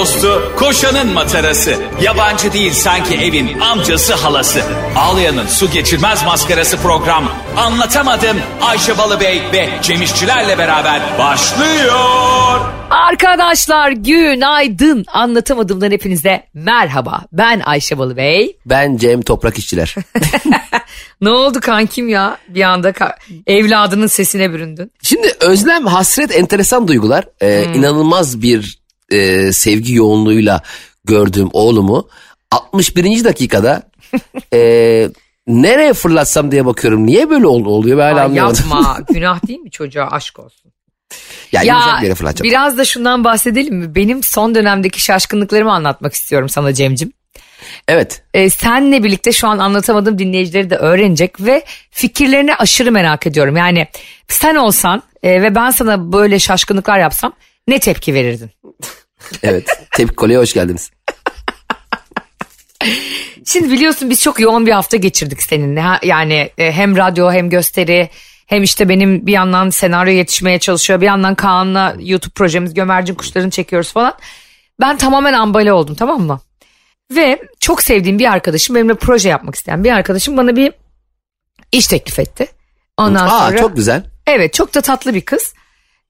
dostu, koşanın matarası. Yabancı değil sanki evin amcası halası. Ağlayan'ın su geçirmez maskarası program. Anlatamadım Ayşe Balıbey ve Cemişçilerle beraber başlıyor. Arkadaşlar günaydın. Anlatamadığımdan hepinize merhaba. Ben Ayşe Balıbey. Ben Cem Toprak İşçiler. Ne oldu kankim ya? Bir anda ka- evladının sesine büründün. Şimdi özlem, hasret enteresan duygular. Ee, İnanılmaz bir e, sevgi yoğunluğuyla gördüğüm oğlumu 61. dakikada e, nereye fırlatsam diye bakıyorum. Niye böyle ol- oluyor ben hala Ay, anlayamadım. yapma. Günah değil mi çocuğa aşk olsun. Ya, bir yere fırlatacağım. biraz da şundan bahsedelim mi? Benim son dönemdeki şaşkınlıklarımı anlatmak istiyorum sana Cem'cim. Evet. Ee, senle birlikte şu an anlatamadığım dinleyicileri de öğrenecek ve fikirlerini aşırı merak ediyorum. Yani sen olsan e, ve ben sana böyle şaşkınlıklar yapsam ne tepki verirdin? Evet. Tepki kolye hoş geldiniz. Şimdi biliyorsun biz çok yoğun bir hafta geçirdik seninle. Yani e, hem radyo hem gösteri hem işte benim bir yandan senaryo yetişmeye çalışıyor. Bir yandan Kaan'la YouTube projemiz Gömercin Kuşlarını çekiyoruz falan. Ben tamamen ambale oldum tamam mı? Ve çok sevdiğim bir arkadaşım benimle proje yapmak isteyen bir arkadaşım bana bir iş teklif etti. Ondan Aa sonra çok güzel. evet çok da tatlı bir kız.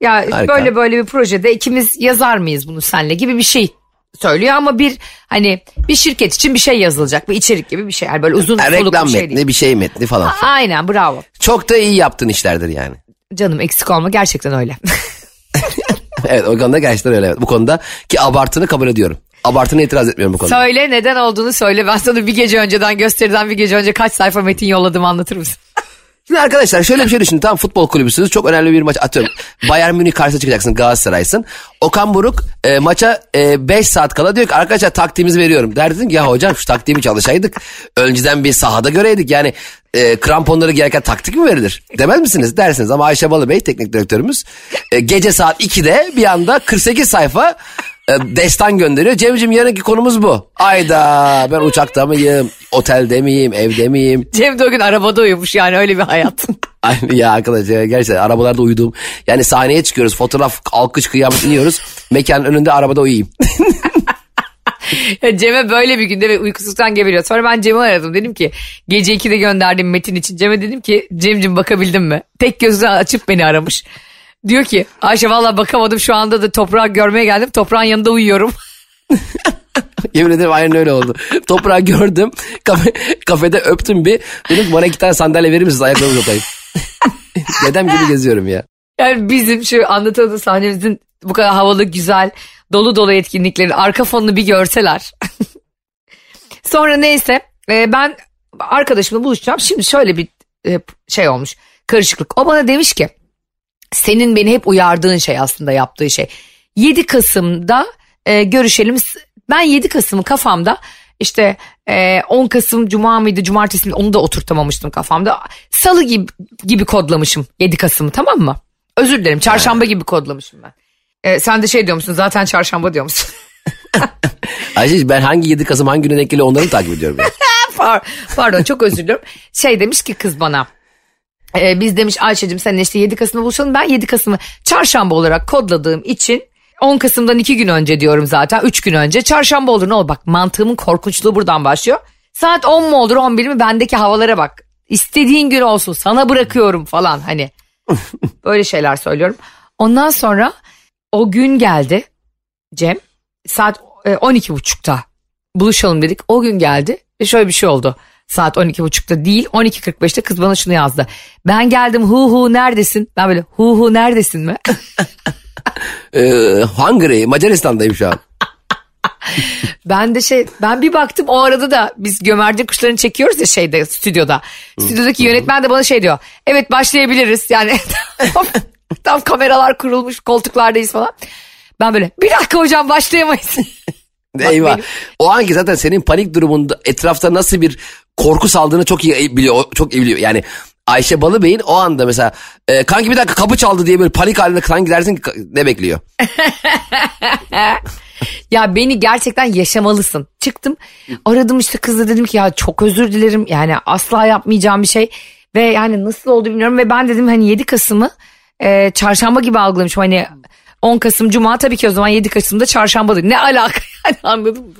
Ya Harika. böyle böyle bir projede ikimiz yazar mıyız bunu senle gibi bir şey söylüyor ama bir hani bir şirket için bir şey yazılacak bir içerik gibi bir şey yani böyle uzun Ha, soluklu bir şey metni değil. bir şey metni falan. Aynen bravo. Çok da iyi yaptığın işlerdir yani. Canım eksik olma gerçekten öyle. Evet o konuda gerçekten öyle. Evet. Bu konuda ki abartını kabul ediyorum. Abartına itiraz etmiyorum bu konuda. söyle neden olduğunu söyle ben sana bir gece önceden gösteriden bir gece önce kaç sayfa metin yolladım anlatır mısın? Şimdi arkadaşlar şöyle bir şey düşünün. Tam futbol kulübüsünüz. Çok önemli bir maç atıyorum. Bayern Münih karşısına çıkacaksın Galatasaray'sın. Okan Buruk e, maça 5 saat kala diyor ki arkadaşlar taktiğimizi veriyorum. Derdin ki ya hocam şu taktiğimi çalışaydık. Önceden bir sahada göreydik. Yani e, kramponları giyerken taktik mi verilir? Demez misiniz? Dersiniz ama Ayşe Balıbey teknik direktörümüz e, gece saat 2'de bir anda 48 sayfa e, destan gönderiyor. Cemciğim yarınki konumuz bu. Ayda ben uçakta mıyım? Otelde miyim? Evde miyim? Cem de o gün arabada uyumuş yani öyle bir hayat. Aynı ya arkadaş ya gerçekten arabalarda uyuduğum. Yani sahneye çıkıyoruz fotoğraf alkış kıyamet iniyoruz. Mekanın önünde arabada uyuyayım. Cem'e böyle bir günde ve uykusuzluktan geberiyor. Sonra ben Cem'i aradım. Dedim ki gece 2'de gönderdiğim metin için Cem'e dedim ki Cem'cim bakabildin mi? Tek gözünü açıp beni aramış. Diyor ki Ayşe valla bakamadım şu anda da toprağı görmeye geldim. Toprağın yanında uyuyorum. Yemin ederim aynen öyle oldu. Toprağı gördüm. Kafe, kafede öptüm bir. Dedim bana iki tane sandalye verir misiniz ayaklarımı uzatayım. Dedem gibi geziyorum ya. Yani bizim şu anlatılan sahnemizin bu kadar havalı, güzel, dolu dolu etkinliklerin arka fonunu bir görseler. Sonra neyse e, ben arkadaşımla buluşacağım. Şimdi şöyle bir e, şey olmuş, karışıklık. O bana demiş ki senin beni hep uyardığın şey aslında yaptığı şey. 7 Kasım'da e, görüşelim. Ben 7 Kasım'ı kafamda işte e, 10 Kasım Cuma mıydı Cumartesi miydi onu da oturtamamıştım kafamda. Salı gibi, gibi kodlamışım 7 Kasım'ı tamam mı? Özür dilerim çarşamba gibi kodlamışım ben. E, sen de şey diyor musun zaten çarşamba diyor musun? Ayşe ben hangi 7 Kasım hangi güne denk geliyor onları mı takip ediyorum. ya. Par- Pardon çok özür diliyorum. Şey demiş ki kız bana. E, biz demiş Ayşe'cim sen işte 7 Kasım'da buluşalım. Ben 7 Kasım'ı çarşamba olarak kodladığım için 10 Kasım'dan 2 gün önce diyorum zaten 3 gün önce. Çarşamba olur ne olur bak mantığımın korkunçluğu buradan başlıyor. Saat 10 mu olur 11 mi bendeki havalara bak. İstediğin gün olsun sana bırakıyorum falan hani. Böyle şeyler söylüyorum. Ondan sonra o gün geldi Cem saat e, 12.30'da buluşalım dedik. O gün geldi ve şöyle bir şey oldu. Saat 12.30'da değil 12.45'te kız bana şunu yazdı. Ben geldim hu hu neredesin? Ben böyle hu hu neredesin mi? Ee, Hungary Macaristan'dayım şu an. ben de şey ben bir baktım o arada da biz gömerci kuşlarını çekiyoruz ya şeyde stüdyoda. Stüdyodaki yönetmen de bana şey diyor. Evet başlayabiliriz yani tam, tam kameralar kurulmuş koltuklardayız falan. Ben böyle bir dakika hocam başlayamayız. Eyvah. benim- O anki zaten senin panik durumunda etrafta nasıl bir korku saldığını çok iyi biliyor. Çok iyi biliyor. Yani Ayşe Balıbey'in o anda mesela e, kanki bir dakika kapı çaldı diye böyle panik halinde sanki dersin ki ne bekliyor? Ya beni gerçekten yaşamalısın. Çıktım aradım işte kızla dedim ki ya çok özür dilerim yani asla yapmayacağım bir şey. Ve yani nasıl oldu bilmiyorum ve ben dedim hani 7 Kasım'ı e, çarşamba gibi algılamışım hani 10 Kasım Cuma tabii ki o zaman 7 Kasım'da çarşambadır. Ne alaka yani anladın mı?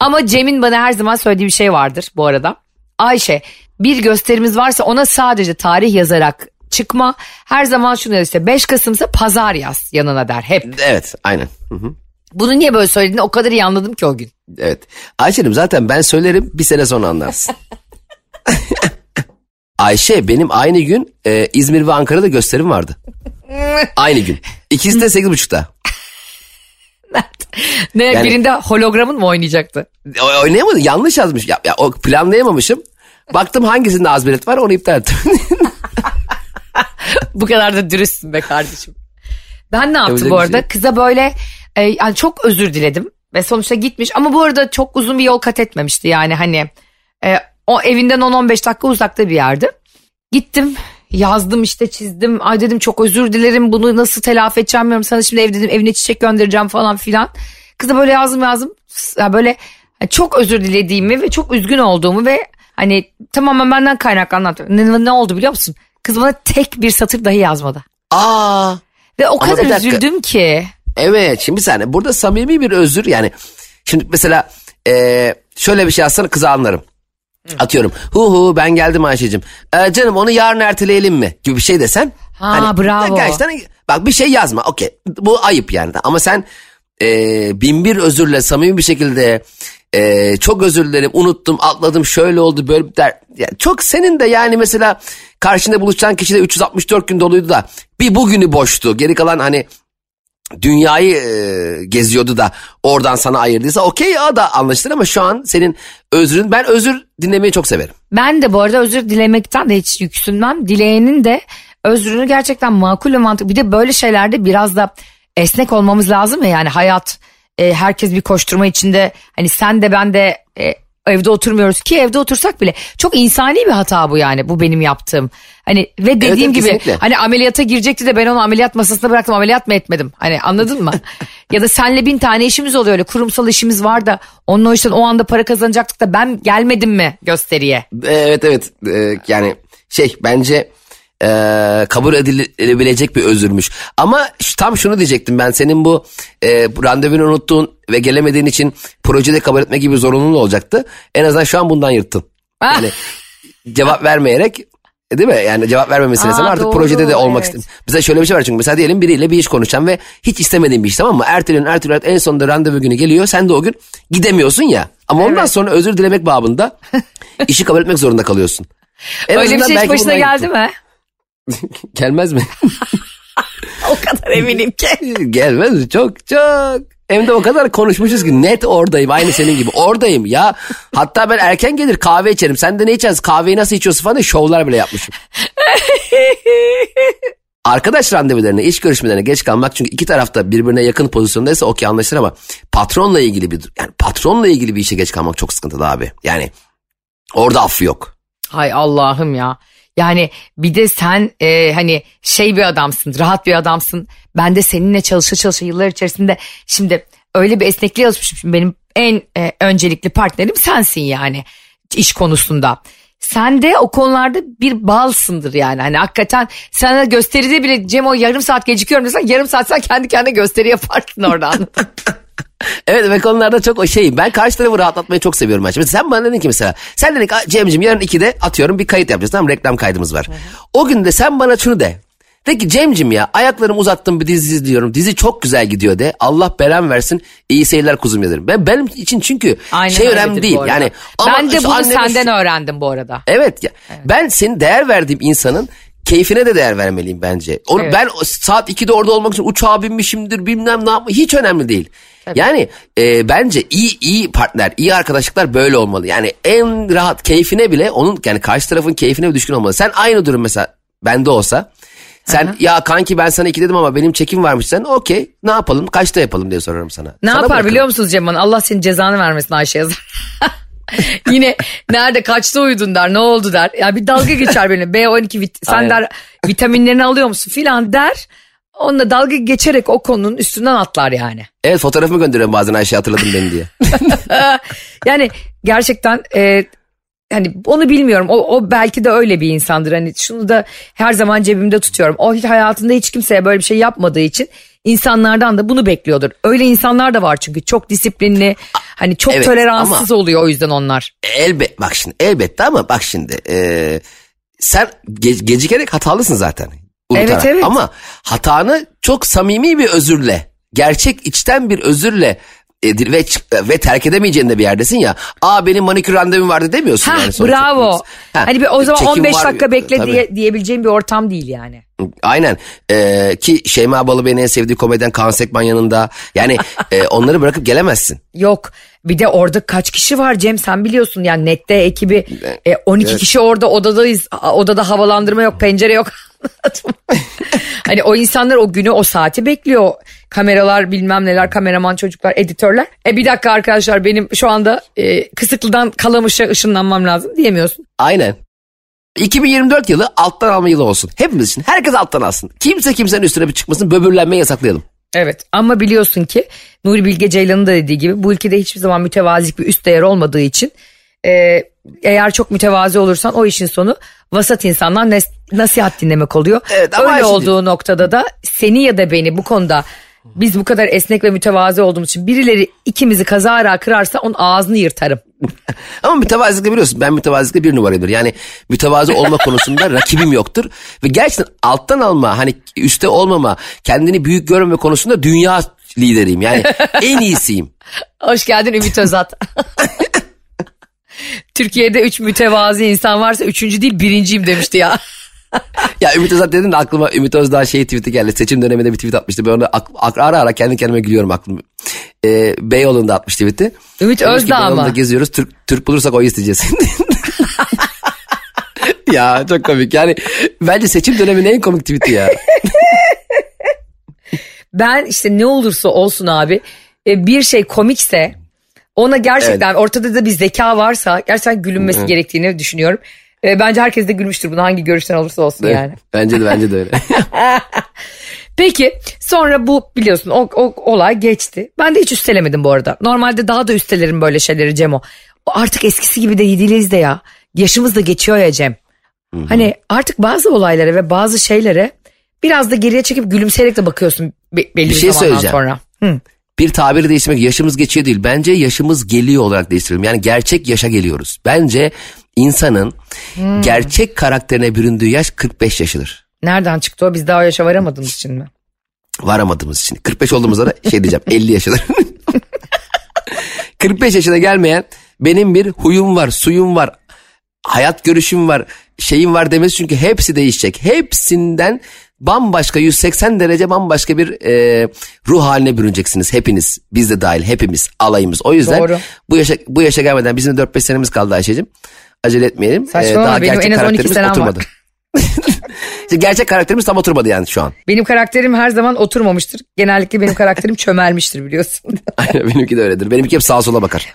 Ama Cem'in bana her zaman söylediği bir şey vardır bu arada. Ayşe bir gösterimiz varsa ona sadece tarih yazarak çıkma. Her zaman şunu der işte 5 Kasım'sa pazar yaz yanına der hep. Evet aynen. Hı hı. Bunu niye böyle söylediğini o kadar iyi anladım ki o gün. Evet. Ayşe'cim zaten ben söylerim bir sene sonra anlarsın. Ayşe benim aynı gün e, İzmir ve Ankara'da gösterim vardı. Aynı gün. İkisi de sekiz buçukta. Ne Yani- birinde hologramın mı oynayacaktı? O- Oynayamadım yanlış yazmış. Ya, ya, o planlayamamışım. Baktım hangisinde az bilet var onu iptal ettim. Bu kadar da dürüstsün be kardeşim. Ben ne yaptım Yapacak bu arada? şey. Kıza böyle e, yani çok özür diledim ve sonuçta gitmiş ama bu arada çok uzun bir yol kat etmemişti yani hani e, o evinden 10-15 dakika uzakta bir yerdi. Gittim yazdım işte çizdim ay dedim çok özür dilerim bunu nasıl telafi edeceğim bilmiyorum sana şimdi ev dedim evine çiçek göndereceğim falan filan. Kıza böyle yazdım yazdım ya böyle hani çok özür dilediğimi ve çok üzgün olduğumu ve hani tamamen benden kaynaklı anlattım. Ne, ne oldu biliyor musun? Kız bana tek bir satır dahi yazmadı. Aa Ve o kadar üzüldüm ki. evet şimdi saniye burada samimi bir özür yani. Şimdi mesela e, şöyle bir şey yazsana kıza anlarım. Atıyorum hu hu ben geldim Ayşe'cim. Ee, canım onu yarın erteleyelim mi gibi bir şey desen. Ha, bravo. Gerçekten bak bir şey yazma okey bu ayıp yani ama sen e, bin bir özürle samimi bir şekilde e, çok özür dilerim unuttum atladım şöyle oldu böyle der. Yani çok senin de yani mesela karşında buluşacağın kişi de 364 gün doluydu da bir bugünü boştu geri kalan hani dünyayı e, geziyordu da oradan sana ayırdıysa okey ya da anlaşılır ama şu an senin özrün ben özür dinlemeyi çok severim. Ben de bu arada özür dilemekten de hiç yüksünmem. Dileyenin de özrünü gerçekten makul ve mantıklı. Bir de böyle şeylerde biraz da esnek olmamız lazım ya yani hayat e, herkes bir koşturma içinde hani sen de ben de e, evde oturmuyoruz ki evde otursak bile çok insani bir hata bu yani bu benim yaptığım. Hani ve dediğim evet, gibi kesinlikle. hani ameliyata girecekti de ben onu ameliyat masasına bıraktım ameliyat mı etmedim hani anladın mı? ya da senle bin tane işimiz oluyor öyle kurumsal işimiz var da onun o işten o anda para kazanacaktık da ben gelmedim mi gösteriye? Evet evet Ee, yani şey bence e, kabul edilebilecek bir özürmüş. Ama tam şunu diyecektim ben senin bu e, randevunu unuttuğun ve gelemediğin için projede kabul etme gibi zorunluluğun olacaktı. En azından şu an bundan yırttın. Ah. Yani cevap vermeyerek e, değil mi? Yani cevap verme meselesi Aa, ama artık doğru, projede de olmak evet. istem. Mesela şöyle bir şey var çünkü mesela diyelim biriyle bir iş konuşacağım ve hiç istemediğin bir iş tamam mı? Erteleyin erteleyin en sonunda randevu günü geliyor sen de o gün gidemiyorsun ya. Ama ondan Evet. sonra özür dilemek babında işi kabul etmek zorunda kalıyorsun. En Öyle bir şey hiç başına geldi yırttın. mi? Gelmez mi? O kadar eminim ki. Gelmez mi? Çok çok. Hem de o kadar konuşmuşuz ki net oradayım aynı senin gibi oradayım ya. Hatta ben erken gelir kahve içerim. Sen de ne içersin kahveyi nasıl içiyorsun falan diye şovlar bile yapmışım. Arkadaş randevularına, iş görüşmelerine geç kalmak çünkü iki tarafta birbirine yakın pozisyondaysa okey anlaşılır ama patronla ilgili bir yani patronla ilgili bir işe geç kalmak çok sıkıntılı abi. Yani orada affı yok. Hay Allah'ım ya. Yani bir de sen e, hani şey bir adamsın, rahat bir adamsın. Ben de seninle çalışa çalışa yıllar içerisinde şimdi öyle bir esnekliğe alışmışım. Şimdi benim en e, öncelikli partnerim sensin yani iş konusunda. Sen de o konularda bir balsındır yani. Hani hakikaten sana gösteride bile Cem o yarım saat gecikiyorum desen yarım saat sen kendi kendine gösteri yaparsın oradan. Evet ve konularda çok o şeyim. Ben karşı tarafı rahatlatmayı çok seviyorum. Mesela sen bana dedin ki mesela. Sen dedin ki "Aa, Cem'ciğim yarın 2'de atıyorum bir kayıt yapacağız. Tamam reklam kaydımız var. O gün de sen bana şunu de. De ki Cem'cim ya ayaklarımı uzattım bir dizi izliyorum. Dizi çok güzel gidiyor de. Allah belan versin. iyi seyirler kuzum dedim. Ben benim için çünkü Aynen şey önemli değil. Yani ben aman de bunu anneme senden öğrendim bu arada. Evet ya. Ben senin değer verdiğim insanın keyfine de değer vermeliyim bence. Onu Evet. ben saat 2'de orada olmak için uçağa binmişimdir bilmem ne yapma hiç önemli değil. Yani e, bence iyi iyi partner, iyi arkadaşlıklar böyle olmalı. Yani en rahat keyfine bile onun yani karşı tarafın keyfine düşkün olmalı. Sen aynı durum mesela bende olsa sen ya kanki ben sana iki dedim ama benim çekim varmış sen okey ne yapalım kaçta yapalım diye sorarım sana. Ne Sana yapar bırakırım. biliyor musunuz Cemal? Allah senin cezanı vermesin Ayşe yazar. Yine nerede kaçta uyudun der ne oldu der. Ya bir dalga geçer benimle B12 vit- sen Aynen. der vitaminlerini alıyor musun filan der. Onunla dalga geçerek o konunun üstünden atlar yani. Evet fotoğrafımı gönderiyorum bazen Ayşe hatırladın beni diye. Yani gerçekten e, hani onu bilmiyorum. O, o belki de öyle bir insandır. Hani şunu da her zaman cebimde tutuyorum. O hayatında hiç kimseye böyle bir şey yapmadığı için insanlardan da bunu bekliyordur. Öyle insanlar da var çünkü çok disiplinli hani çok Evet, toleranssız oluyor o yüzden onlar. Elbet bak şimdi elbette ama bak şimdi e, sen ge- gecikerek hatalısın zaten. unutarak. Evet, evet. Ama hatanı çok samimi bir özürle, gerçek içten bir özürle e, ve ve terk edemeyeceğin de bir yerdesin ya. Aa benim manikür randevum vardı demiyorsun. Ha yani bravo. Ha, hani bir o zaman çekim 15 var, dakika bekle tabii. diye diyebileceğim bir ortam değil yani. Aynen Ee, ki Şeyma Balıbey'in en sevdiği komedyen Kaan Sekman yanında. Yani e, onları bırakıp gelemezsin. Yok. Bir de orada kaç kişi var Cem sen biliyorsun yani nette ekibi e, 12 kişi orada odadayız. Odada havalandırma yok, pencere yok. Hani o insanlar o günü o saati bekliyor. Kameralar bilmem neler kameraman çocuklar editörler. E bir dakika arkadaşlar benim şu anda e, Kısıklı'dan Kalamış'a ışınlanmam lazım diyemiyorsun. Aynen. 2024 yılı alttan alma yılı olsun. Hepimiz için. Herkes alttan alsın. Kimse kimsenin üstüne bir çıkmasın. Böbürlenmeyi yasaklayalım. Evet ama biliyorsun ki Nuri Bilge Ceylan'ın da dediği gibi bu ülkede hiçbir zaman mütevazilik bir üst değer olmadığı için e, eğer çok mütevazi olursan o işin sonu vasat insanlar nasihat dinlemek oluyor. Evet, ama Öyle şimdi- olduğu noktada da seni ya da beni bu konuda biz bu kadar esnek ve mütevazi olduğumuz için birileri ikimizi kazara kırarsa onun ağzını yırtarım. Ama mütevazilikle biliyorsun ben mütevazilikle bir numarayımdır. Yani mütevazi olma konusunda rakibim yoktur. Ve gerçekten alttan alma hani üstte olmama kendini büyük görmeme konusunda dünya lideriyim. Yani en iyisiyim. Hoş geldin Ümit Özat. Türkiye'de üç mütevazi insan varsa üçüncü değil birinciyim demişti ya. Ya Ümit Özat dedin de aklıma Ümit Özdağ şey tweet'i geldi. Seçim döneminde bir tweet atmıştı. Ben onu ara ara kendi kendime gülüyorum aklım. Ee, Beyoğlu'nda atmış tweet'i. Ümit Demiş ki, Özdağ Beyoğlu'nda mı? geziyoruz. Türk, Türk bulursak oy isteyeceğiz. ya çok komik. Yani bence seçim döneminin en komik tweet'i ya. Ben işte ne olursa olsun abi e, bir şey komikse ona gerçekten ortada da bir zeka varsa gerçekten gülünmesi gerektiğini düşünüyorum. E, Bence herkes de gülmüştür bunu hangi görüşten olursa olsun yani. Bence de bence de öyle. Peki sonra bu biliyorsun o, o olay geçti. Ben de hiç üstelemedim bu arada. Normalde daha da üstelerim böyle şeyleri Cemo. Artık eskisi gibi de değiliz de ya. Yaşımız da geçiyor ya Cem. Hani artık bazı olaylara ve bazı şeylere biraz da geriye çekip gülümseyerek de bakıyorsun be- belli bir, şey zamandan söyleyeceğim. sonra. Hı. Bir tabiri değiştirmek yaşımız geçiyor değil. Bence yaşımız geliyor olarak değiştirelim. Yani gerçek yaşa geliyoruz. Bence insanın gerçek karakterine büründüğü yaş 45 yaşıdır. Nereden çıktı o? Biz daha o yaşa varamadığımız için mi? Varamadığımız için. 45 olduğumuzda da şey diyeceğim 50 yaşıdır. 45 yaşına gelmeyen benim bir huyum var, suyum var, hayat görüşüm var, şeyim var demesi çünkü hepsi değişecek. Hepsinden bambaşka 180 derece bambaşka bir e, ruh haline bürüneceksiniz hepiniz. Biz de dahil hepimiz alayımız. O yüzden Doğru. bu yaşa bu yaşa gelmeden bizim de 4-5 senemiz kaldı Ayşe'cim. Acele etmeyelim. Saçmalama, benim en az 12 karakterimiz senem var. oturmadı. İşte gerçek karakterimiz tam oturmadı yani şu an. Benim karakterim her zaman oturmamıştır. Genellikle benim karakterim çömelmiştir biliyorsun. Aynen benimki de öyledir. Benimki hep sağa sola bakar.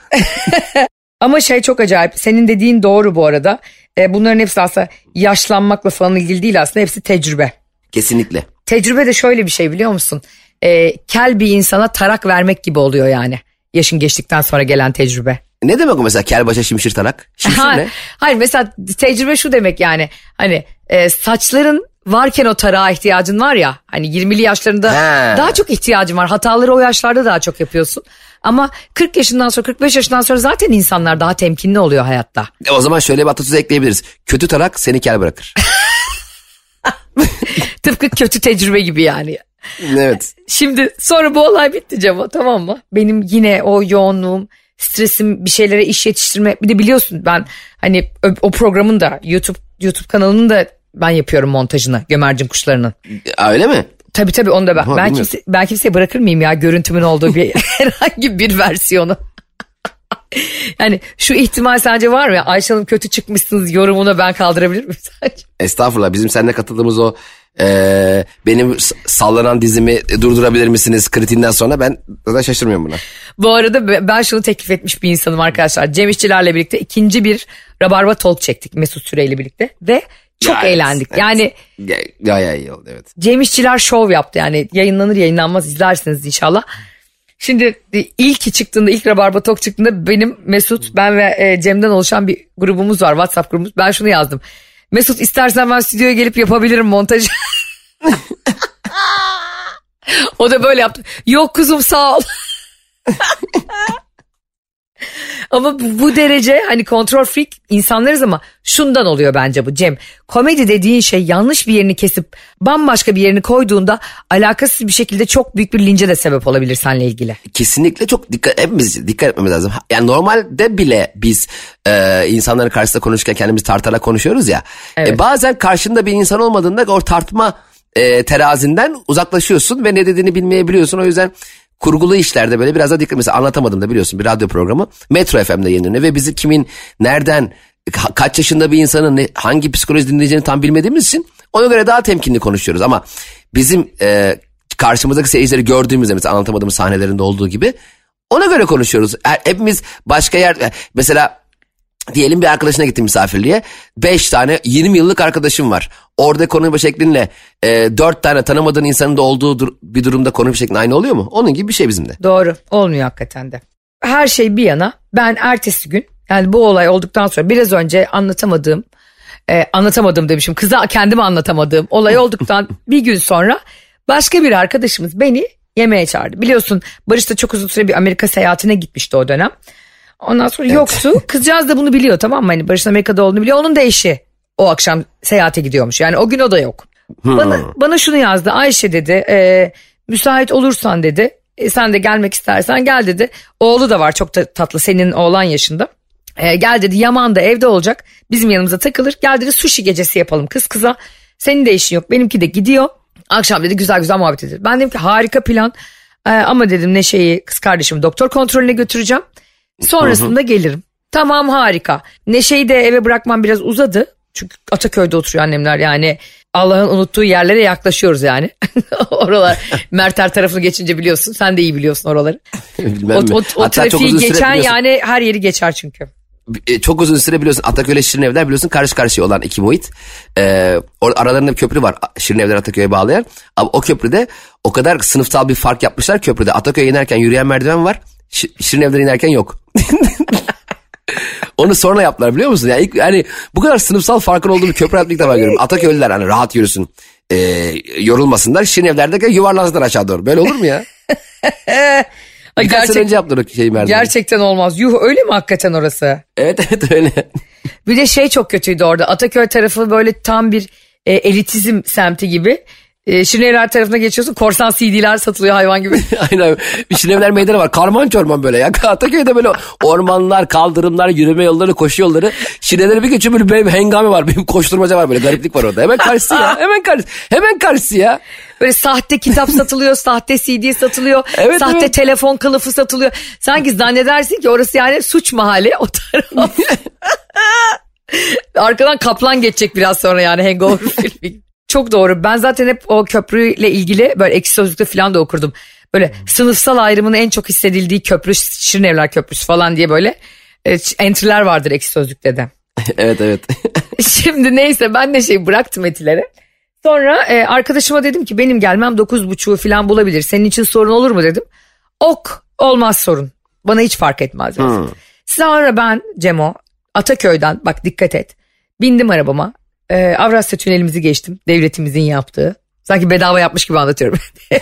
Ama şey çok acayip. Senin dediğin doğru bu arada. E, bunların hepsi aslında yaşlanmakla falan ilgili değil aslında. Hepsi tecrübe. Kesinlikle. Tecrübe de şöyle bir şey biliyor musun? E, kel bir insana tarak vermek gibi oluyor yani. Yaşın geçtikten sonra gelen tecrübe. Ne demek o mesela kel başa şimşir tarak? Şimşir Ha, ne? Hayır mesela tecrübe şu demek yani. Hani e, saçların varken o tarağa ihtiyacın var ya. Hani 20'li yaşlarında He. daha çok ihtiyacın var. Hataları o yaşlarda daha çok yapıyorsun. Ama 40 yaşından sonra 45 yaşından sonra zaten insanlar daha temkinli oluyor hayatta. E, O zaman şöyle bir atasözü ekleyebiliriz. Kötü tarak seni kel bırakır. Tıpkı kötü tecrübe gibi yani. evet. Şimdi sonra bu olay bitti Cemo tamam mı? Benim yine o yoğunluğum, stresim, bir şeylere iş yetiştirme. Bir de biliyorsun ben hani o, programın da YouTube YouTube kanalının da ben yapıyorum montajını Gömercin Kuşları'nın. Öyle mi? Tabii tabii onu da ben. Ha, ben, bilmiyorum. kimse, ben kimseye bırakır mıyım ya görüntümün olduğu bir herhangi bir versiyonu. yani şu ihtimal sence var mı? ya? Ayşe Hanım kötü çıkmışsınız yorumuna ben kaldırabilir miyim sence? Estağfurullah bizim seninle katıldığımız o e, benim sallanan dizimi durdurabilir misiniz kritiğinden sonra ben zaten şaşırmıyorum buna. Bu arada be- ben şunu teklif etmiş bir insanım arkadaşlar. Cem İşçilerle birlikte ikinci bir Rabarba Talk çektik Mesut Süreyle birlikte ve çok Ya, evet, eğlendik. evet. Yani Gay- Gayet iyi oldu evet. Cem İşçiler şov yaptı yani yayınlanır yayınlanmaz izlersiniz inşallah. Şimdi ilk çıktığında ilk Rabarba Talk çıktığında benim Mesut ben ve e, Cem'den oluşan bir grubumuz var WhatsApp grubumuz. Ben şunu yazdım. Mesut istersen ben stüdyoya gelip yapabilirim montajı. O da böyle yaptı. Yok kuzum sağ ol. ama bu, bu derece hani kontrol freak insanlarız ama şundan oluyor bence bu Cem. Komedi dediğin şey yanlış bir yerini kesip bambaşka bir yerini koyduğunda alakasız bir şekilde çok büyük bir lince de sebep olabilir seninle ilgili. Kesinlikle çok dikkat hepimiz dikkat etmemiz lazım. Yani normalde bile biz e, insanların karşısında konuşurken kendimizi tartarak konuşuyoruz ya. Evet. E, bazen karşında bir insan olmadığında o tartma e, terazinden uzaklaşıyorsun ve ne dediğini bilmeyebiliyorsun. O yüzden kurgulu işlerde böyle biraz da dikkat mesela anlatamadım da biliyorsun bir radyo programı Metro FM'de yayınlanıyor ve bizi kimin nereden ka- kaç yaşında bir insanın ne, hangi psikoloji dinleyeceğini tam bilmediğimiz için ona göre daha temkinli konuşuyoruz ama bizim e, karşımızdaki seyircileri gördüğümüzde mesela anlatamadığımız sahnelerinde olduğu gibi ona göre konuşuyoruz. Her- Hepimiz başka yer e, mesela diyelim bir arkadaşına gittim misafirliğe. Beş tane 20 yıllık arkadaşım var. Orada konuşma şeklinle e, dört tane tanımadığın insanın da olduğu dur- bir durumda konuşma şeklin aynı oluyor mu? Onun gibi bir şey bizim de. Doğru olmuyor hakikaten de. Her şey bir yana ben ertesi gün yani bu olay olduktan sonra biraz önce anlatamadığım e, anlatamadım demişim kıza kendime anlatamadığım olay olduktan bir gün sonra başka bir arkadaşımız beni yemeğe çağırdı. Biliyorsun Barış da çok uzun süre bir Amerika seyahatine gitmişti o dönem. Ondan sonra yoktu. Kızcağız da bunu biliyor tamam mı? Hani Barış'ın Amerika'da olduğunu biliyor. Onun da eşi o akşam seyahate gidiyormuş. Yani o gün o da yok. Bana, bana şunu yazdı. Ayşe dedi e, müsait olursan dedi. e, sen de gelmek istersen gel dedi. Oğlu da var çok da tatlı senin oğlan yaşında. E, gel dedi Yaman da evde olacak. Bizim yanımıza takılır. Gel dedi sushi gecesi yapalım kız kıza. Senin de işin yok benimki de gidiyor. Akşam dedi güzel güzel muhabbet edelim. Ben dedim ki harika plan. E, ama dedim Neşe'yi kız kardeşimi doktor kontrolüne götüreceğim. Sonrasında gelirim. Tamam harika. Neşe'yi de eve bırakmam biraz uzadı. Çünkü Ataköy'de oturuyor annemler yani. Allah'ın unuttuğu yerlere yaklaşıyoruz yani. Oralar Merter tarafını geçince biliyorsun. Sen de iyi biliyorsun oraları. Bilmem O, o, o trafiği geçen yani her yeri geçer çünkü. e, çok uzun süre biliyorsun Ataköy'le Şirin Evler biliyorsun karşı karşıya olan iki muhit. Ee, aralarında bir köprü var Şirin Evler Ataköy'e bağlayan. Ama o köprüde o kadar sınıfsal bir fark yapmışlar köprüde. Ataköy'e inerken yürüyen merdiven var. Şi- Şirin Evler'e inerken yok. Onu sonra yaptılar biliyor musun? Yani ilk, hani bu kadar sınıfsal farkın olduğu bir köprü ilk defa görüyorum. Ataköylüler hani rahat yürüsün. E, yorulmasınlar. Şirin evlerdeki yuvarlansınlar aşağı doğru. Böyle olur mu ya? Ay, Birkaç sene gerçek- önce yaptılar o şeyi merdiven. gerçekten olmaz. Yuh öyle mi hakikaten orası? Evet evet öyle. Bir de şey çok kötüydü orada. Ataköy tarafı böyle tam bir e, elitizm semti gibi. E, Şirinevler tarafına geçiyorsun korsan CD'ler satılıyor hayvan gibi. Aynen. Şirinevler meydanı var. Karman çorman böyle ya. Ataköy'de böyle ormanlar, kaldırımlar, yürüme yolları, koşu yolları. Şirinevlere bir geçiyor böyle benim hengame var. Benim koşturmaca var böyle. Gariplik var orada. Hemen karşısı ya. Hemen karşısı. Hemen karşısı ya. Böyle sahte kitap satılıyor, sahte CD satılıyor, Evet, sahte evet. telefon kılıfı satılıyor. Sanki zannedersin ki orası yani suç mahalli o taraf. Arkadan kaplan geçecek biraz sonra yani Hangover filmi. Çok doğru. Ben zaten hep o köprüyle ilgili böyle ekşi sözlükte falan da okurdum. Böyle sınıfsal ayrımın en çok hissedildiği köprü Şirinevler Köprüsü falan diye böyle e, entry'ler vardır ekşi sözlükte de. evet evet. Şimdi neyse ben de şey bıraktım etileri. Sonra e, arkadaşıma dedim ki benim gelmem 9.30'u falan bulabilir. Senin için sorun olur mu dedim. Ok olmaz sorun. Bana hiç fark etmez. dedi. Sonra ben Cemo Ataköy'den bak dikkat et. Bindim arabama. E, Avrasya tünelimizi geçtim. Devletimizin yaptığı. Sanki bedava yapmış gibi anlatıyorum.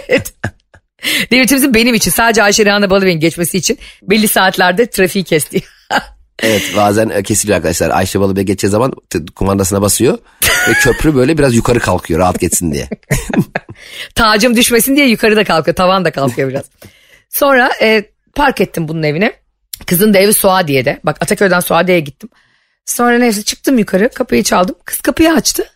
Devletimizin benim için sadece Ayşe Rehan'la Balıbey'in geçmesi için belli saatlerde trafiği kesti. Evet bazen e, kesiliyor arkadaşlar. Ayşe Balıbey geçeceği zaman kumandasına basıyor. ve köprü böyle biraz yukarı kalkıyor rahat geçsin diye. tacım düşmesin diye yukarıda kalkıyor. Tavan da kalkıyor biraz. Sonra e, park ettim bunun evine. Kızın da evi Suadiye'de. Bak Ataköy'den Suadiye'ye gittim. Sonra neyse çıktım yukarı kapıyı çaldım. Kız kapıyı açtı.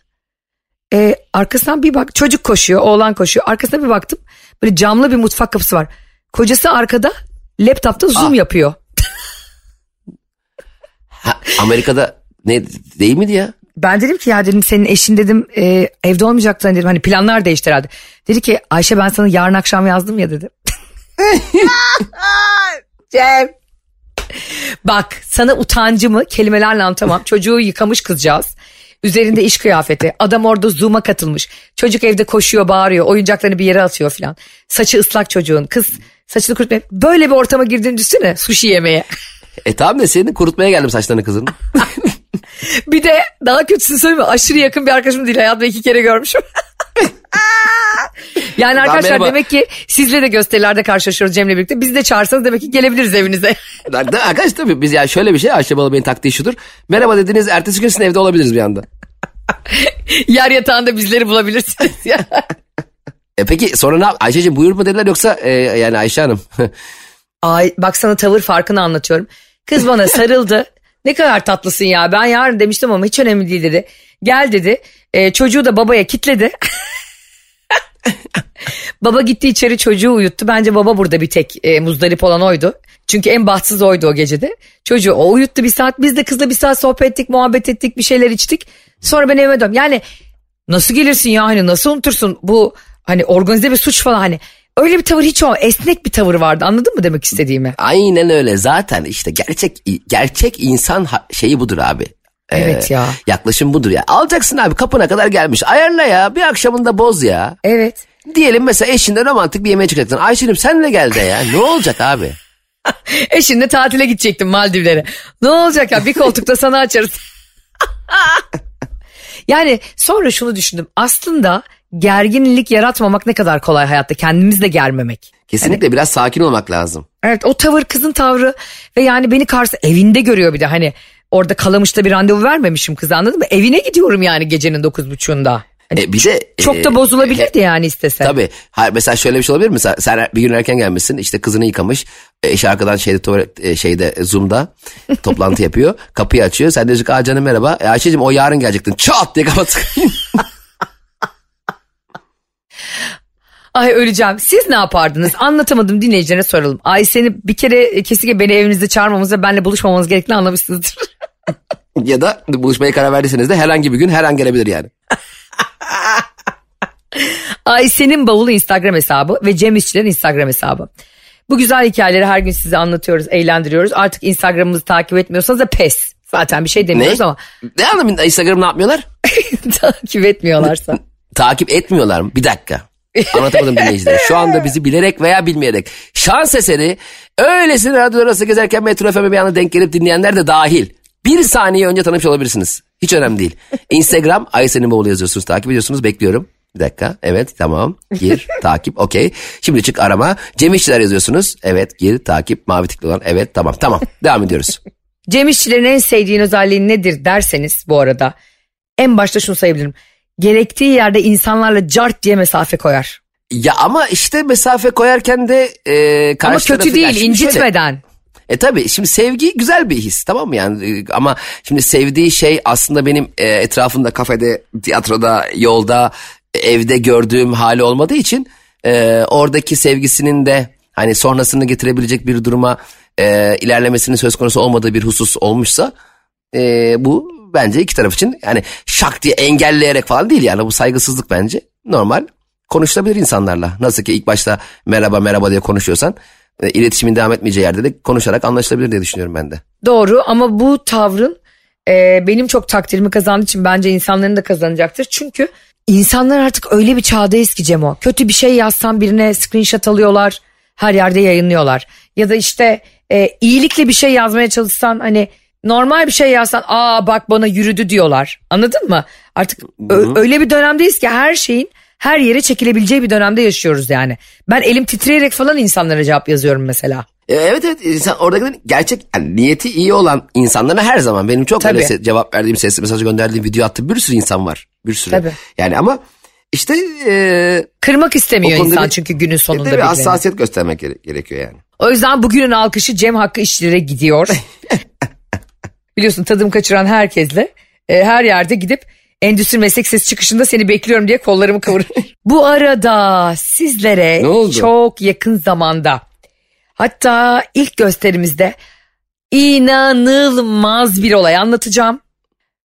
E, arkasından bir bak çocuk koşuyor oğlan koşuyor. Arkasına bir baktım böyle camlı bir mutfak kapısı var. Kocası arkada laptopta zoom Aa. yapıyor. Ha, Amerika'da ne değil miydi ya? Ben dedim ki ya dedim senin eşin dedim e, evde olmayacaktı dedim hani planlar değişti herhalde. Dedi ki Ayşe ben sana yarın akşam yazdım ya dedi. Cem. Bak sana utancımı kelimelerle anlatamam. Çocuğu yıkamış kızcağız. Üzerinde iş kıyafeti. Adam orada zoom'a katılmış. Çocuk evde koşuyor bağırıyor. Oyuncaklarını bir yere atıyor falan. Saçı ıslak çocuğun. Kız saçını kurutmaya. Böyle bir ortama girdiğini düşünsene sushi yemeye. E tamam da senin kurutmaya geldim saçlarını kızın. Bir de daha kötüsünü söyleyeyim mi? Aşırı yakın bir arkadaşım değil. Hayatımda iki kere görmüşüm. Yani arkadaşlar merhaba. demek ki sizle de gösterilerde karşılaşıyoruz Cem'le birlikte. Bizi de çağırsanız demek ki gelebiliriz evinize. Arkadaş tabii biz yani şöyle bir şey Ayşe Balıbey'in taktiği şudur. Merhaba dediniz ertesi gün sizin evde olabiliriz bir anda. Yer yatağında bizleri bulabilirsiniz ya. E peki sonra ne yap? Ayşe'cim buyur mu dediler yoksa e, yani Ayşe Hanım. Ay bak sana tavır farkını anlatıyorum. Kız bana sarıldı. Ne kadar tatlısın ya ben yarın demiştim ama hiç önemli değil dedi. Gel dedi. Ee, çocuğu da babaya kitledi. Baba gitti içeri çocuğu uyuttu. Bence baba burada bir tek e, muzdarip olan oydu. Çünkü en bahtsız oydu o gecede. Çocuğu o uyuttu bir saat. Biz de kızla bir saat sohbet ettik, muhabbet ettik, bir şeyler içtik. Sonra ben evime döndüm. Yani nasıl gelirsin ya hani nasıl unutursun bu hani organize bir suç falan hani. Öyle bir tavır hiç o esnek bir tavır vardı anladın mı demek istediğimi? Aynen öyle zaten işte gerçek gerçek insan şeyi budur abi. Ee, Evet ya. Yaklaşım budur ya. Alacaksın abi kapına kadar gelmiş. Ayarla ya bir akşamında boz ya. Evet. Diyelim mesela eşinle romantik bir yemeğe çıkacaksın. Ayşe'cim senle gel de ya. Ne olacak abi? Eşinle tatile gidecektim Maldivlere. Ne olacak ya bir koltukta sana açarız. yani sonra şunu düşündüm. Aslında gerginlik yaratmamak ne kadar kolay hayatta. Kendimizi de germemek. Kesinlikle biraz sakin olmak lazım. Evet o tavır kızın tavrı ve yani beni karşı evinde görüyor bir de hani orada Kalamış'ta bir randevu vermemişim kıza anladın mı? Evine gidiyorum yani gecenin dokuz buçuğunda. Hani E, bir de çok e, da bozulabilirdi yani istese. Tabii. Hayır, mesela şöyle bir şey olabilir mi? Mesela sen bir gün erken gelmişsin. işte kızını yıkamış. E, Eşi arkadan şeyde tuvalet e, şeyde Zoom'da toplantı yapıyor. Kapıyı açıyor. Sen diyorsun ki "Aa canım merhaba. E, Ayşe'cim o yarın gelecektin. Çat diye kapat. Ay öleceğim. Siz ne yapardınız? Anlatamadım dinleyicilerine soralım. Ay seni bir kere e, kesinlikle beni evinizde çağırmamız ve benimle buluşmamanız gerektiğini anlamışsınızdır. ya da buluşmaya karar verdiyseniz de herhangi bir gün her an gelebilir yani. Ay senin bavulu Instagram hesabı ve Cem İşçilerin Instagram hesabı. Bu güzel hikayeleri her gün size anlatıyoruz, eğlendiriyoruz. Artık Instagram'ımızı takip etmiyorsanız da pes. Zaten bir şey demiyoruz Ne? ama Ne anlamında Instagram ne yapmıyorlar? takip etmiyorlarsa. Takip etmiyorlar mı? Bir dakika. Anlatamadım dinleyicilere. Şu anda bizi bilerek veya bilmeyerek şans eseri öylesine radyo arası gezerken Metro FM'e bir anda denk gelip dinleyenler de dahil. Bir saniye önce tanımış olabilirsiniz. Hiç önemli değil. Instagram Aysen'in bavulu yazıyorsunuz takip ediyorsunuz bekliyorum. Bir dakika evet tamam gir takip okey. Şimdi çık arama Cem İşçiler yazıyorsunuz. Evet gir takip mavi tıklı olan evet tamam tamam devam ediyoruz. Cem İşçilerin en sevdiğin özelliği nedir derseniz bu arada en başta şunu sayabilirim. Gerektiği yerde insanlarla cart diye mesafe koyar. Ya ama işte mesafe koyarken de e, karşı Ama kötü tarafı- değil Ya şimdi şöyle- incitmeden. E tabi şimdi sevgi güzel bir his tamam mı yani E, ama şimdi sevdiği şey aslında benim e, etrafımda kafede, tiyatroda, yolda, evde gördüğüm hali olmadığı için e, oradaki sevgisinin de hani sonrasını getirebilecek bir duruma e, ilerlemesinin söz konusu olmadığı bir husus olmuşsa e, bu bence iki taraf için yani şak diye engelleyerek falan değil yani bu saygısızlık bence normal konuşulabilir insanlarla. Nasıl ki ilk başta merhaba merhaba diye konuşuyorsan e, iletişimin devam etmeyeceği yerde de konuşarak anlaşılabilir diye düşünüyorum ben de. Doğru ama bu tavrın e, benim çok takdirimi kazandığı için bence insanların da kazanacaktır. Çünkü insanlar artık öyle bir çağdayız ki Cemo. Kötü bir şey yazsan birine screenshot alıyorlar. Her yerde yayınlıyorlar. Ya da işte e, iyilikle bir şey yazmaya çalışsan hani normal bir şey yazsan aa bak bana yürüdü diyorlar. Anladın mı? Artık ö- öyle bir dönemdeyiz ki her şeyin her yere çekilebileceği bir dönemde yaşıyoruz yani. Ben elim titreyerek falan insanlara cevap yazıyorum mesela. E, Evet evet insan oradakilerin gerçek yani niyeti iyi olan insanlara her zaman benim çok Tabii. öyle cevap verdiğim sesli mesaj gönderdiğim video attığım bir sürü insan var. Bir sürü. Tabii. Yani ama işte e, Kırmak istemiyor insan bir- çünkü günün sonunda. tabii birilerini. hassasiyet göstermek gere- gerekiyor yani. O yüzden bugünün alkışı Cem Hakkı işçilere gidiyor. Biliyorsun tadım kaçıran herkesle e, her yerde gidip endüstri meslek sesi çıkışında seni bekliyorum diye kollarımı kıvırır. Bu arada sizlere çok yakın zamanda hatta ilk gösterimizde inanılmaz bir olay anlatacağım.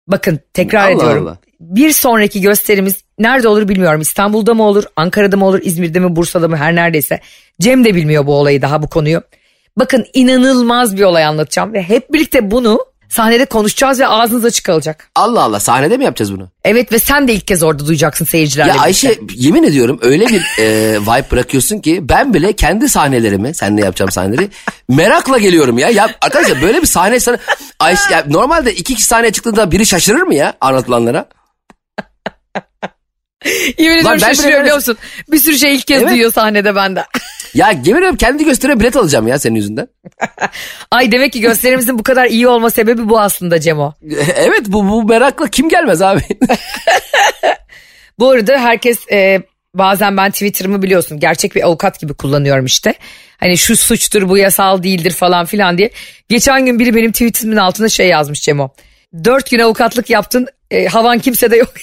Bakın tekrar Allah ediyorum. Allah. Bir sonraki gösterimiz nerede olur bilmiyorum. İstanbul'da mı olur, Ankara'da mı olur, İzmir'de mi, Bursa'da mı her neredeyse. Cem de bilmiyor bu olayı daha bu konuyu. Bakın inanılmaz bir olay anlatacağım ve hep birlikte bunu sahnede konuşacağız ve ağzınız açık kalacak. Allah Allah sahnede mi yapacağız bunu? Evet ve sen de ilk kez orada duyacaksın seyircilerle. Ya birlikte. Ayşe yemin ediyorum öyle bir e, vibe bırakıyorsun ki ben bile kendi sahnelerimi seninle yapacağım sahneleri merakla geliyorum ya. Ya arkadaşlar böyle bir sahne sana Ayşe ya normalde iki kişi sahneye çıktığında biri şaşırır mı ya anlatılanlara? Yemin ediyorum ben bile şaşırıyor böyle- biliyor musun? Bir sürü şey ilk kez Evet. duyuyor sahnede benden. Ya yemin ediyorum kendi gösteriyor bilet alacağım ya senin yüzünden. Ay demek ki gösterimizin bu kadar iyi olma sebebi bu aslında Cemo. evet bu, bu merakla kim gelmez abi? Bu arada herkes e, bazen ben Twitter'ımı biliyorsun gerçek bir avukat gibi kullanıyorum işte. Hani şu suçtur bu yasal değildir falan filan diye. Geçen gün biri benim tweetimin altına şey yazmış Cemo. Dört gün avukatlık yaptın e, havan kimsede yok.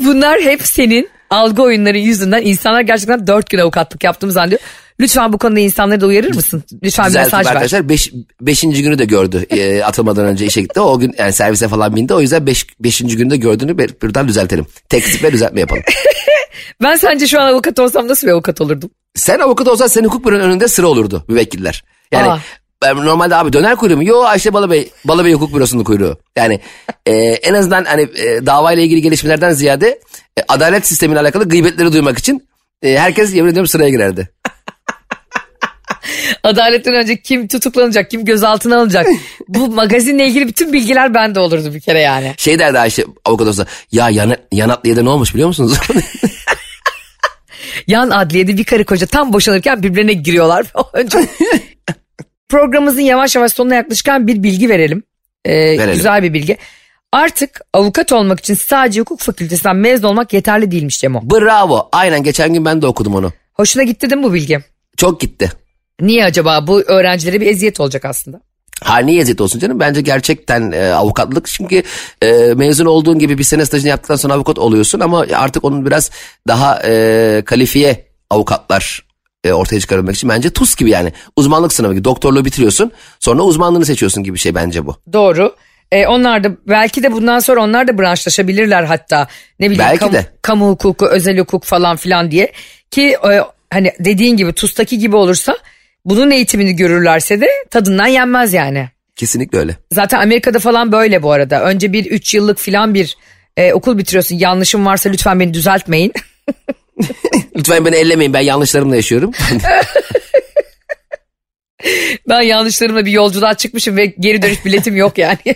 Bunlar hep senin algı oyunları yüzünden insanlar gerçekten dört gün avukatlık yaptığımı zannediyor. Lütfen bu konuda insanları da uyarır mısın? Lütfen bir mesaj ver. arkadaşlar beş, beşinci günü de gördü e, atılmadan önce işe gitti. O gün yani servise falan bindi. O yüzden beş, beşinci günde gördüğünü bir- buradan düzeltelim. Tekstil ve düzeltme yapalım. Ben sence şu an avukat olsam nasıl bir avukat olurdum? Sen avukat olsan senin hukuk büronun önünde sıra olurdu müvekkiller. Yani Aa. Normalde abi döner kuyruğu mu? Yo Ayşe Balıbey, Balıbey Hukuk Bürosu'nun kuyruğu. Yani e, en azından hani e, davayla ilgili gelişmelerden ziyade e, adalet sistemiyle alakalı gıybetleri duymak için e, herkes yemin ediyorum sıraya girerdi. Adaletten önce kim tutuklanacak, kim gözaltına alınacak. Bu magazinle ilgili bütün bilgiler bende olurdu bir kere yani. Şey derdi Ayşe avukat olsa ya yan, yan adliyede ne olmuş biliyor musunuz? Yan adliyede bir karı koca tam boşanırken birbirine giriyorlar. Önce Programımızın yavaş yavaş sonuna yaklaşırken bir bilgi verelim. Ee, Verelim. Güzel bir bilgi. Artık avukat olmak için sadece hukuk fakültesinden mezun olmak yeterli değilmiş Cemo. Bravo aynen geçen gün ben de okudum onu. Hoşuna gitti değil mi bu bilgi? Çok gitti. Niye acaba bu öğrencilere bir eziyet olacak aslında? Ha niye eziyet olsun canım? Bence gerçekten e, avukatlık. Çünkü e, mezun olduğun gibi bir sene stajını yaptıktan sonra avukat oluyorsun ama artık onun biraz daha e, kalifiye avukatlar e, ortaya çıkarılmak için bence TUS gibi yani. Uzmanlık sınavı gibi. Doktorluğu bitiriyorsun sonra uzmanlığını seçiyorsun gibi bir şey bence bu. Doğru. Ee, onlar da belki de bundan sonra onlar da branşlaşabilirler hatta. Ne bileyim Belki kamu, de. kamu hukuku, özel hukuk falan filan diye. Ki e, hani dediğin gibi TUS'taki gibi olursa bunun eğitimini görürlerse de tadından yenmez yani. Kesinlikle öyle. Zaten Amerika'da falan böyle bu arada. Önce bir 3 yıllık filan bir e, okul bitiriyorsun. Yanlışım varsa lütfen beni düzeltmeyin. Lütfen beni ellemeyin ben yanlışlarımla yaşıyorum. Ben yanlışlarımla bir yolculuğa çıkmışım ve geri dönüş biletim yok yani.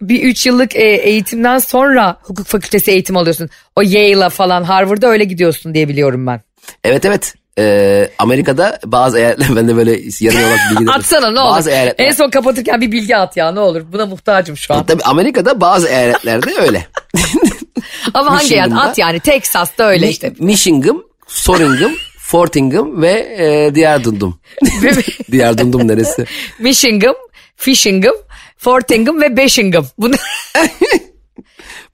bir 3 yıllık e, eğitimden sonra hukuk fakültesi eğitim alıyorsun. O Yale'a falan Harvard'a öyle gidiyorsun diye biliyorum ben. evet evet. E, Amerika'da bazı eyaletler ben de böyle yarım yamalak bilgi Atsana ne olur. Bazı eyaletler. En son kapatırken bir bilgi at ya ne olur. Buna muhtacım şu an. Tabii Amerika'da bazı eyaletlerde öyle. Ama hangi? Michigan'da- At yani Texas'ta öyle işte. Michigan, Soringham, Fortingham ve e, diğer dundum. diğer dundum neresi? Michigan, Fishingham, Fortingham ve Beshingham. Bunu,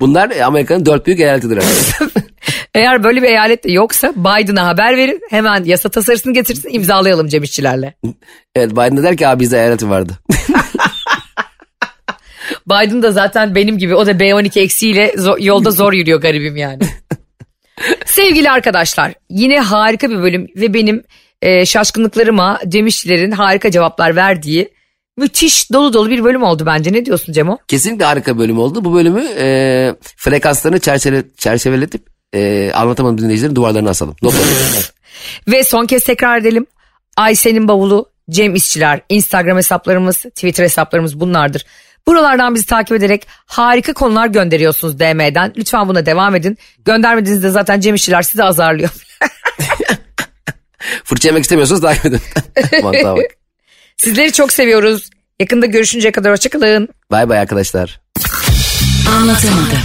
Bunlar e, Amerika'nın dört büyük eyaletidir. eğer böyle bir eyalet de yoksa Biden'a haber verin. Hemen yasa tasarısını getirsin imzalayalım Cem İşçilerle. evet Biden de der ki abi bizde eyaleti vardı. Biden da zaten benim gibi o da B12 eksiğiyle zo- yolda zor yürüyor garibim yani. Sevgili arkadaşlar yine harika bir bölüm ve benim e, şaşkınlıklarıma Cem İşçilerin harika cevaplar verdiği müthiş dolu dolu bir bölüm oldu bence. Ne diyorsun Cemo? Kesinlikle harika bölüm oldu. Bu bölümü e, frekanslarını çerçeve, çerçeveletip e, anlatamadım dinleyicilerin duvarlarına asalım. Ve son kez tekrar edelim. Ayşe'nin bavulu, Cem İşçiler, Instagram hesaplarımız, Twitter hesaplarımız bunlardır. Buralardan bizi takip ederek harika konular gönderiyorsunuz DM'den. Lütfen buna devam edin. Göndermediğinizde zaten Cem İşçiler sizi azarlıyor. Fırça yemek istemiyorsanız takip edin. Mantığa bak. Sizleri çok seviyoruz. Yakında görüşünceye kadar hoşçakalın. Bay bay arkadaşlar. Anlatamadım.